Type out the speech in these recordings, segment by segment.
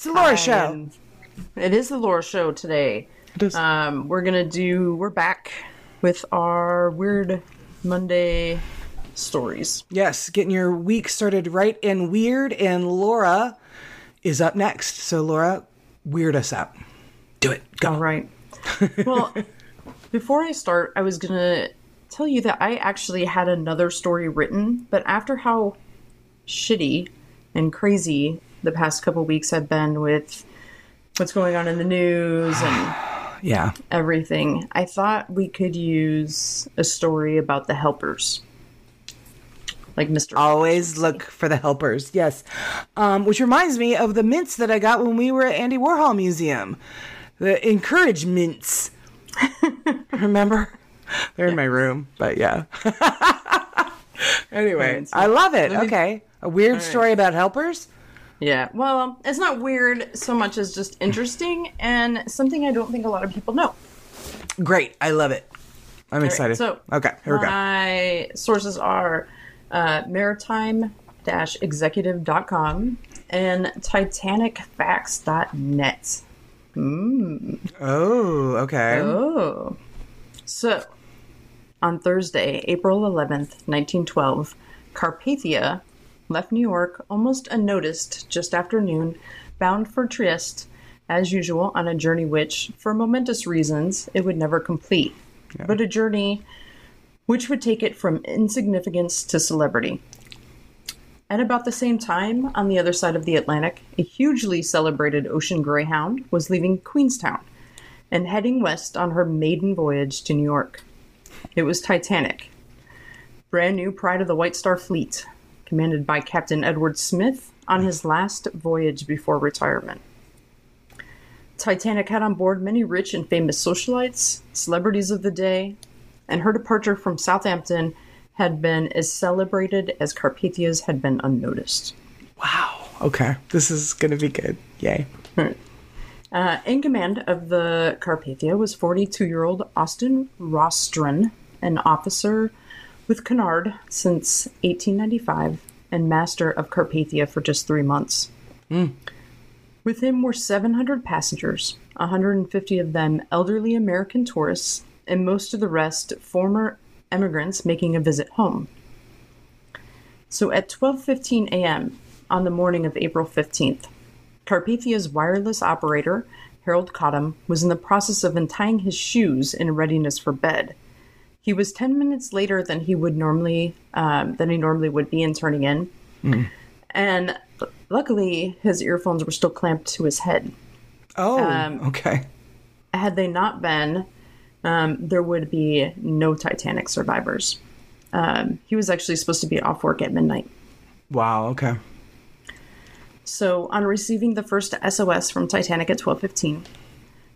It's the Laura Show. It is the Laura Show today. It is. Um, we're gonna do. We're back with our weird Monday stories. yes, getting your week started right and weird, and Laura is up next. So, Laura, weird us out. Do it. Go. All right. Well, before I start, I was gonna tell you that I actually had another story written, but after how shitty and crazy the past couple weeks have been with what's going on in the news and Yeah. everything, I thought we could use a story about the helpers. Like Mr. Always look for the helpers. Yes. Um, which reminds me of the mints that I got when we were at Andy Warhol Museum. The encourage mints. Remember? They're in my room, but yeah. anyway, I love it. Okay. A weird story about helpers? Yeah, well, it's not weird so much as just interesting and something I don't think a lot of people know. Great. I love it. I'm excited. so, okay, here we go. My sources are uh, maritime-executive.com and titanicfacts.net. Oh, okay. Oh. So, on Thursday, April 11th, 1912, Carpathia left New York almost unnoticed just after noon, bound for Trieste, as usual, on a journey which, for momentous reasons, it would never complete, but a journey which would take it from insignificance to celebrity. At about the same time, on the other side of the Atlantic, a hugely celebrated ocean greyhound was leaving Queenstown and heading west on her maiden voyage to New York. It was Titanic, brand new pride of the White Star Fleet, commanded by Captain Edward Smith on his last voyage before retirement. Titanic had on board many rich and famous socialites, celebrities of the day, and her departure from Southampton had been as celebrated as Carpathia's had been unnoticed. Wow. Okay. This is going to be good. Yay. Uh, in command of the Carpathia was 42 year old Austin Rostron, an officer with Cunard since 1895 and master of Carpathia for just three months. Hmm. With him were 700 passengers, 150 of them elderly American tourists, and most of the rest former emigrants making a visit home. So at 12:15 a.m. on the morning of April 15th, Carpathia's wireless operator, Harold Cottam, was in the process of untying his shoes in readiness for bed. He was 10 minutes later than he would normally um, than he normally would be in turning in, and luckily his earphones were still clamped to his head. Oh, Um, okay. Had they not been, um, there would be no Titanic survivors. Um, he was actually supposed to be off work at midnight. Wow. Okay. So, on receiving the first SOS from Titanic at 12:15,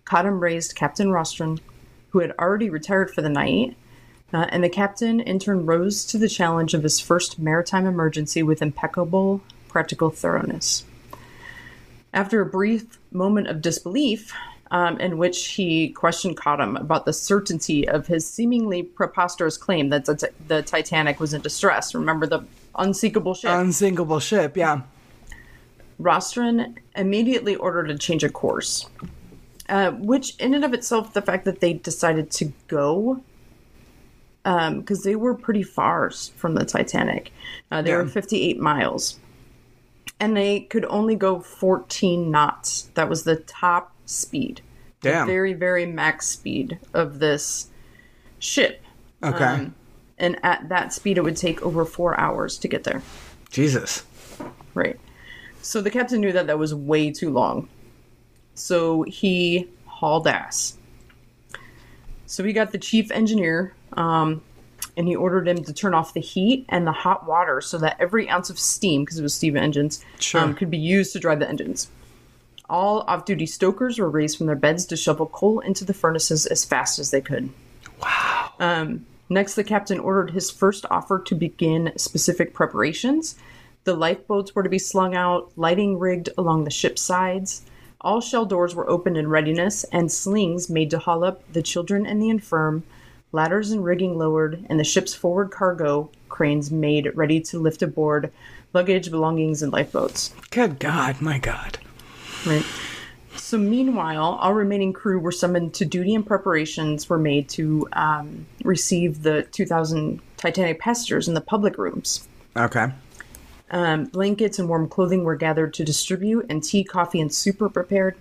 Cottam raised Captain Rostron, who had already retired for the night, uh, and the captain in turn rose to the challenge of his first maritime emergency with impeccable practical thoroughness. After a brief moment of disbelief, um, in which he questioned Cottam about the certainty of his seemingly preposterous claim that the, the Titanic was in distress. Remember the unsinkable ship? Unsinkable ship. Yeah. Rostron immediately ordered a change of course, uh, which, in and of itself, the fact that they decided to go, because they were pretty far from the Titanic, uh, they were 58 miles, and they could only go 14 knots. That was the top speed, Damn. very, very max speed of this ship. okay. um, And at that speed, it would take over four hours to get there. Jesus. Right. So the captain knew that that was way too long. So he hauled ass. So he got the chief engineer, um, and he ordered him to turn off the heat and the hot water so that every ounce of steam, because it was steam engines, Sure. um, could be used to drive the engines. All off duty stokers were raised from their beds to shovel coal into the furnaces as fast as they could. Wow. Next, the captain ordered his first offer to begin specific preparations. The lifeboats were to be slung out, lighting rigged along the ship's sides. All shell doors were opened in readiness, and slings made to haul up the children and the infirm, ladders and rigging lowered, and the ship's forward cargo cranes made ready to lift aboard luggage, belongings, and lifeboats. Good God. My God. Right. So meanwhile, all remaining crew were summoned to duty and preparations were made to um, receive the 2,000 Titanic passengers in the public rooms. Okay. Um, blankets and warm clothing were gathered to distribute, and tea, coffee, and soup were prepared.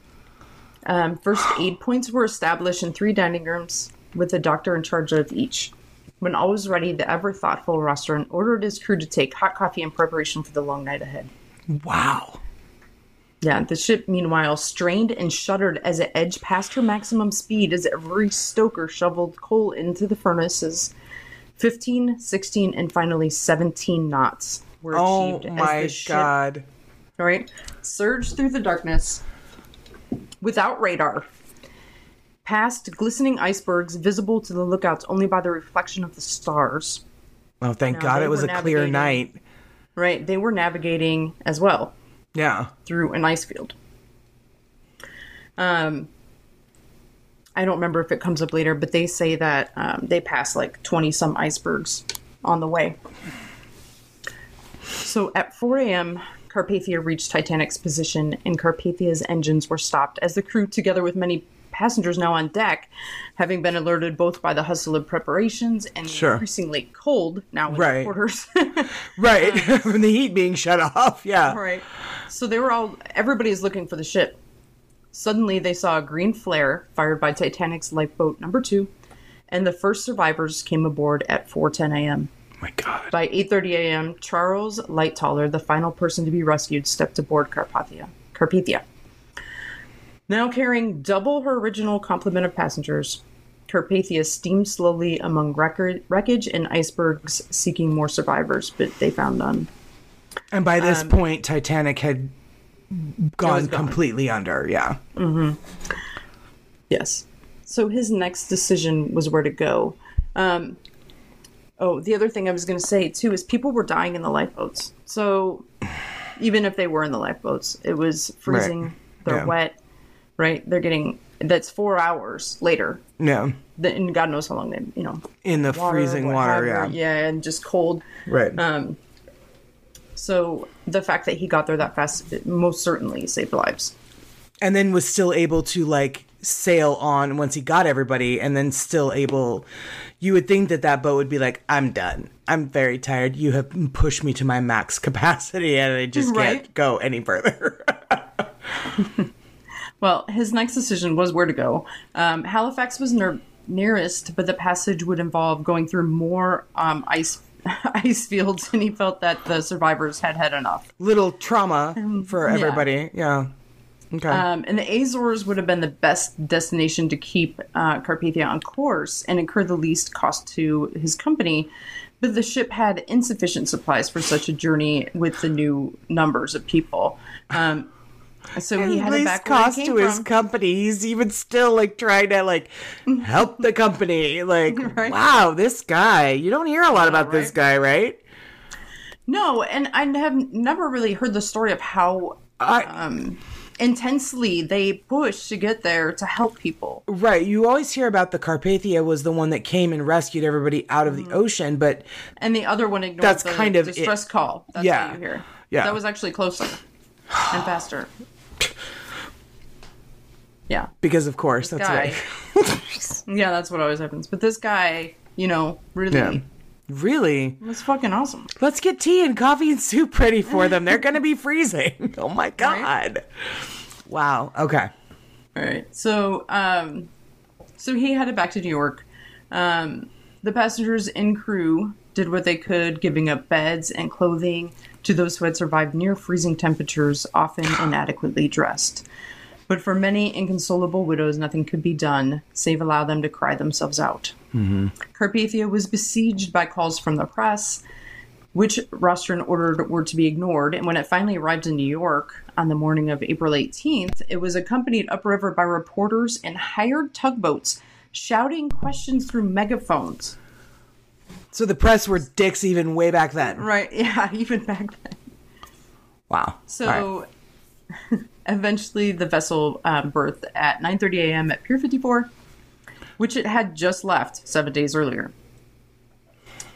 Um, first aid points were established in three dining rooms with a doctor in charge of each. When all was ready, the ever thoughtful Rostron ordered his crew to take hot coffee in preparation for the long night ahead. Wow. Yeah, the ship, meanwhile, strained and shuddered as it edged past her maximum speed as every stoker shoveled coal into the furnaces. 15, 16, and finally 17 knots were Oh achieved as my the ship god. all right, surged through the darkness without radar, past glistening icebergs visible to the lookouts only by the reflection of the stars. Oh, thank No, God it was a clear night. Right, they were navigating as well Yeah. through an ice field. Um, I don't remember if it comes up later, but they say that um, they passed like 20 some icebergs on the way. So at 4 a.m., Carpathia reached Titanic's position, and Carpathia's engines were stopped as the crew, together with many passengers now on deck, having been alerted both by the hustle of preparations and Sure. increasingly cold now in Right. quarters. Right. Um, From the heat being shut off. Yeah. Right. So they were all, everybody's looking for the ship. Suddenly they saw a green flare fired by Titanic's lifeboat number two, and the first survivors came aboard at 4.10 a.m. Oh my God. By 8.30 a.m., Charles Lightoller, the final person to be rescued, stepped aboard Carpathia. Carpathia. Now carrying double her original complement of passengers, Carpathia steamed slowly among wreckage and icebergs seeking more survivors, but they found none. And by this Um, point, Titanic had gone, gone. completely under. Yeah. Mm-hmm. Yes. So his next decision was where to go. Um, oh, the other thing I was going to say too is people were dying in the lifeboats. So even if they were in the lifeboats, it was freezing. They're Yeah. wet, right? They're getting that's four hours later. Yeah. The- And God knows how long they, you know, In the water, freezing water. Yeah. yeah, and just cold. Right. Um, so the fact that he got there that fast most certainly saved lives. and then was still able to like sail on once he got everybody and then still able you would think that that boat would be like i'm done i'm very tired you have pushed me to my max capacity and i just Right. can't go any further Well, his next decision was where to go. Um, Halifax was near, nearest, but the passage would involve going through more um, ice ice fields, and he felt that the survivors had had enough. little trauma for yeah. everybody yeah, okay Um, and the Azores would have been the best destination to keep uh, Carpathia on course and incur the least cost to his company. But the ship had insufficient supplies for such a journey with the new numbers of people. Um, so he at headed least back cost to his from. company he's even still like trying to like help the company like Right. wow this guy you don't hear a lot about this right? guy right No, and I have never really heard the story of how I, um, intensely they pushed to get there to help people. Right. You always hear about the Carpathia was the one that came and rescued everybody out of the ocean, but And the other one ignored That's the kind of it. distress call. That's Yeah. what you hear. Yeah. That was actually closer and faster. Yeah. because of course that's Guy. right. Yeah, that's what always happens. But this guy, you know, really Yeah. Really? was fucking awesome. Let's get tea and coffee and soup ready for them. They're going to be freezing. Oh my god. Wow. Okay. All right. So, um, so he headed back to New York. Um, the passengers and crew did what they could, giving up beds and clothing to those who had survived near freezing temperatures, often inadequately dressed. But for many inconsolable widows, nothing could be done save allow them to cry themselves out. Mm-hmm. Carpathia was besieged by calls from the press, which Rostron ordered were to be ignored. And when it finally arrived in New York on the morning of April 18th, it was accompanied upriver by reporters in hired tugboats shouting questions through megaphones. So the press were dicks even way back then. Right, yeah, even back then. Wow. All right. Eventually the vessel um, berthed at 9.30 a.m. at Pier 54, which it had just left seven days earlier.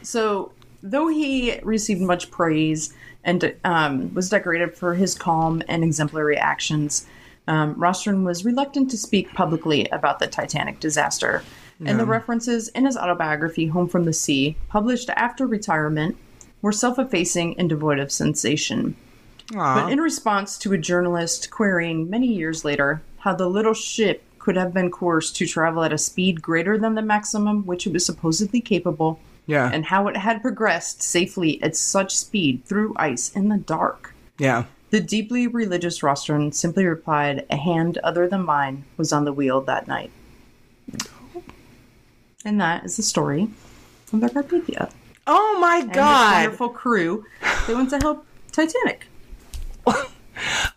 So though he received much praise and um, was decorated for his calm and exemplary actions, Um, Rostron was reluctant to speak publicly about the Titanic disaster, and the references in his autobiography, Home from the Sea, published after retirement, were self effacing and devoid of sensation. But in response to a journalist querying many years later how the little ship could have been coerced to travel at a speed greater than the maximum which it was supposedly capable, Yeah. and how it had progressed safely at such speed through ice in the dark. yeah. The deeply religious Rostron simply replied, A hand other than mine was on the wheel that night. And that is the story of the Carpathia. Oh my God. wonderful crew that went to help Titanic.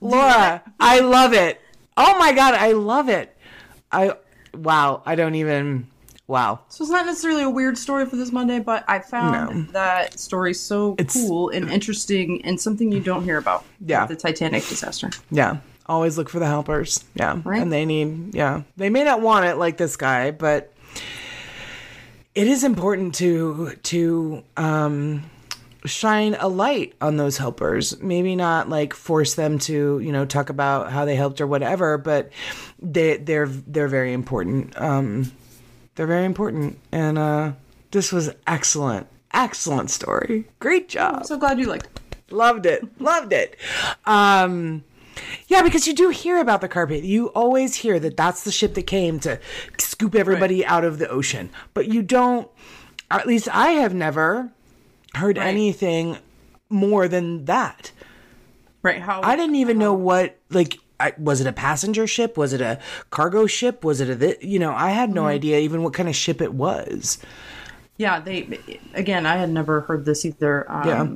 Laura, I love it. Oh my God. I love it. I, wow. I don't even, wow. So it's not necessarily a weird story for this Monday, but I found that story so It's- cool and interesting and something you don't hear about. Yeah. The Titanic disaster. Yeah. Always look for the helpers. Yeah. Right. And they need, yeah. They may not want it like this guy, but it is important to, to, um, shine a light on those helpers. Maybe not like force them to, you know, talk about how they helped or whatever, but they they're they're very important. Um they're very important. And uh this was excellent. Excellent story. Great job. I'm so glad you liked it. Loved it. Loved it. Um, yeah, because you do hear about the carpet. You always hear that that's the ship that came to scoop everybody out of the ocean. But you don't, at least I have never heard Right. anything more than that. Right. How I didn't even know what, like, I, was it a passenger ship? Was it a cargo ship? Was it a, thi- you know, I had Mm-hmm. no idea even what kind of ship it was. Yeah, they again. I had never heard this either. Um, Yeah.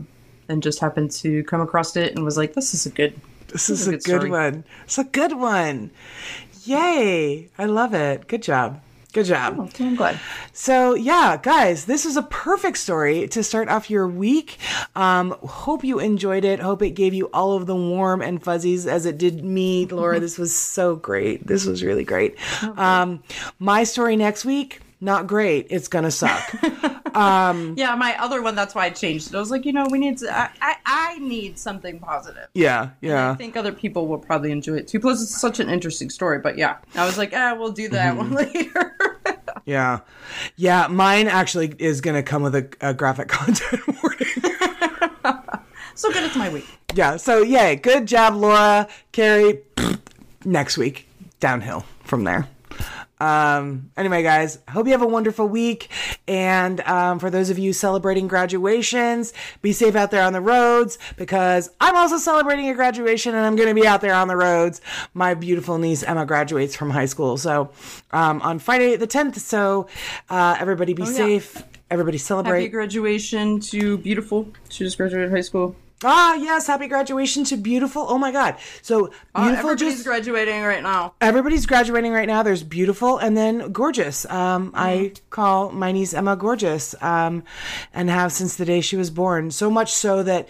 and just happened to come across it and was like, "This is a good." This This is is a a good, good one. It's a good one. Yay. I love it. Good job. Good job. Okay, I'm glad. So, yeah, guys, this is a perfect story to start off your week. Um, hope you enjoyed it. Hope it gave you all of the warm and fuzzies as it did me. Laura, this was so great. This was really great. Um, my story next week, not great. It's going to suck. Yeah, my other one. That's why I changed it. I was like, you know, we need. To, I, I I need something positive. yeah, Yeah. I think other people will probably enjoy it too. Plus, it's such an interesting story. But yeah, I was like, ah, we'll do that one later. Yeah. Yeah, mine actually is going to come with a, a graphic content warning. so good, it's my week. yeah, so yay. Good job, Laura. Carrie, next week, downhill from there. Um, anyway, guys, hope you have a wonderful week. And um, for those of you celebrating graduations, be safe out there on the roads because I'm also celebrating a graduation and I'm going to be out there on the roads. My beautiful niece Emma graduates from high school. So um, on Friday the 10th. So uh, everybody be yeah. safe. Everybody Happy celebrate. graduation to beautiful. She just graduated high school. Ah, yes, happy graduation to beautiful. Oh my God. So Uh, beautiful everybody's just graduating right now. everybody's graduating right now. There's beautiful and then gorgeous. Um, I call my niece Emma gorgeous, um, and have since the day she was born. So much so that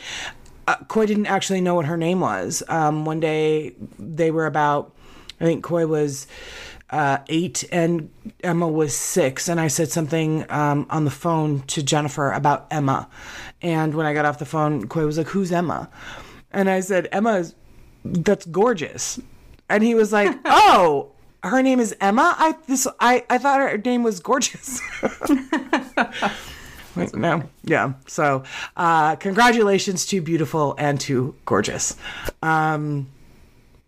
uh, Coy didn't actually know what her name was. Um, one day they were about, I think Coy was uh, eight and Emma was six, and I said something um, on the phone to Jennifer about Emma. And when I got off the phone, Coy was like, "Who's Emma?" And I said, "Emma's that's gorgeous." And he was like, "Oh, her name is Emma. I this I I thought her name was gorgeous." Like, no, yeah. So, uh, congratulations to beautiful and to gorgeous. Um,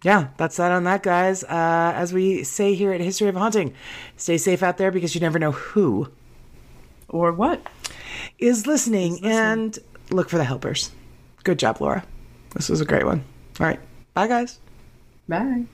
yeah, that's that on that, guys. Uh, as we say here at History of Haunting, stay safe out there because you never know who Or what? is listening, and look for the helpers. Good job, Laura. This was a great one. All right, bye, guys. Bye.